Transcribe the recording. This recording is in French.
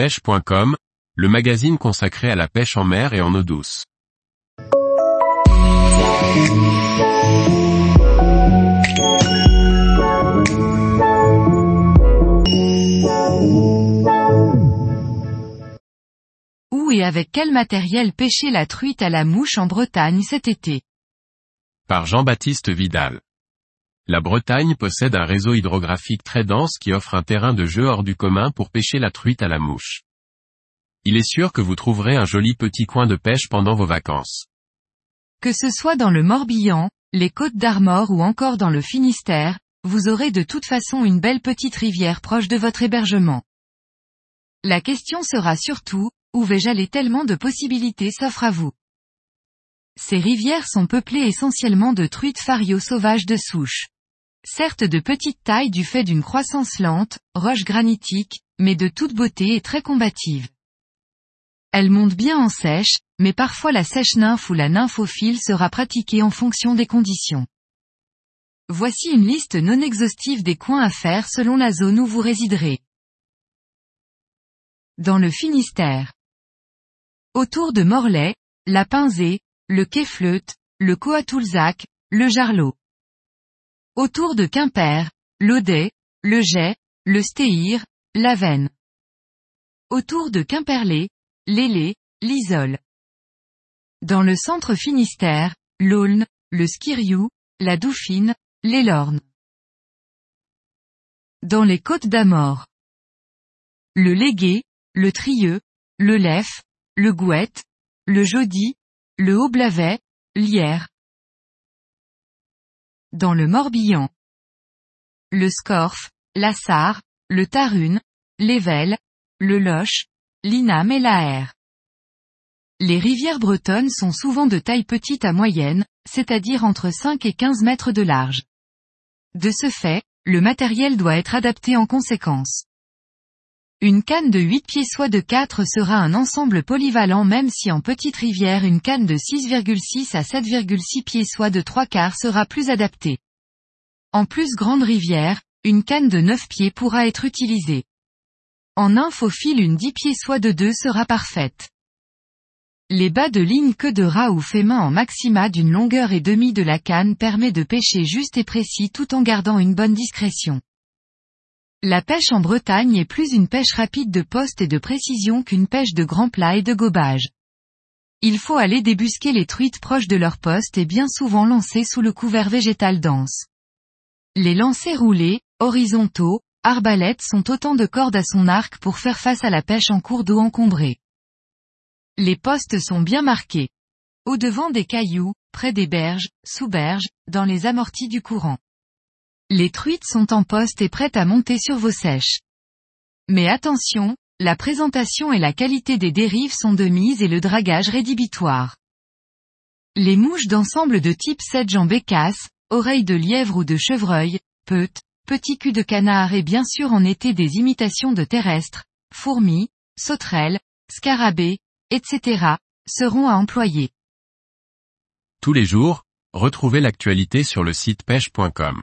pêche.com, le magazine consacré à la pêche en mer et en eau douce. Où et avec quel matériel pêcher la truite à la mouche en Bretagne cet été? Par Jean-Baptiste Vidal. La Bretagne possède un réseau hydrographique très dense qui offre un terrain de jeu hors du commun pour pêcher la truite à la mouche. Il est sûr que vous trouverez un joli petit coin de pêche pendant vos vacances. Que ce soit dans le Morbihan, les côtes d'Armor ou encore dans le Finistère, vous aurez de toute façon une belle petite rivière proche de votre hébergement. La question sera surtout, où vais-je aller? Tellement de possibilités s'offrent à vous. Ces rivières sont peuplées essentiellement de truites fario sauvages de souche. Certes de petite taille du fait d'une croissance lente, roche granitique, mais de toute beauté et très combative. Elles montent bien en sèche, mais parfois la sèche nymphe ou la nymphophile sera pratiquée en fonction des conditions. Voici une liste non exhaustive des coins à faire selon la zone où vous résiderez. Dans le Finistère. Autour de Morlaix, la Pinzée, le Quai-Fleute, le Coatoulzac, le Jarlot. Autour de Quimper, l'Audet, le Jet, le Stéhir, l'Avenne. Autour de Quimperlé, l'Ailé, l'Isole. Dans le centre Finistère, l'Aulne, le Skiriou, la Dauphine, l'Elorne. Dans les côtes d'Amor. Le Légué, le Trieux, le Lef, le Gouette, le Jody, le Haut-Blavet, l'Hyère. Dans le Morbihan. Le Scorf, la Sarre, le Tarune, l'Ével, le Loche, l'Inam et la Les rivières bretonnes sont souvent de taille petite à moyenne, c'est-à-dire entre 5 et 15 mètres de large. De ce fait, le matériel doit être adapté en conséquence. Une canne de 8 pieds soit de 4 sera un ensemble polyvalent même si en petite rivière une canne de 6,6 à 7,6 pieds soit de 3 quarts sera plus adaptée. En plus grande rivière, une canne de 9 pieds pourra être utilisée. En infophile une 10 pieds soit de 2 sera parfaite. Les bas de ligne queue de rat ou main en maxima d'une longueur et demie de la canne permet de pêcher juste et précis tout en gardant une bonne discrétion. La pêche en Bretagne est plus une pêche rapide de poste et de précision qu'une pêche de grand plat et de gobage. Il faut aller débusquer les truites proches de leur poste et bien souvent lancer sous le couvert végétal dense. Les lancers roulés, horizontaux, arbalètes sont autant de cordes à son arc pour faire face à la pêche en cours d'eau encombrée. Les postes sont bien marqués. Au devant des cailloux, près des berges, sous berges, dans les amortis du courant. Les truites sont en poste et prêtes à monter sur vos sèches. Mais attention, la présentation et la qualité des dérives sont de mise et le dragage rédhibitoire. Les mouches d'ensemble de type 7 jambes bécasse, oreilles de lièvre ou de chevreuil, peutes, petits culs de canard et bien sûr en été des imitations de terrestres, fourmis, sauterelles, scarabées, etc., seront à employer. Tous les jours, retrouvez l'actualité sur le site pêche.com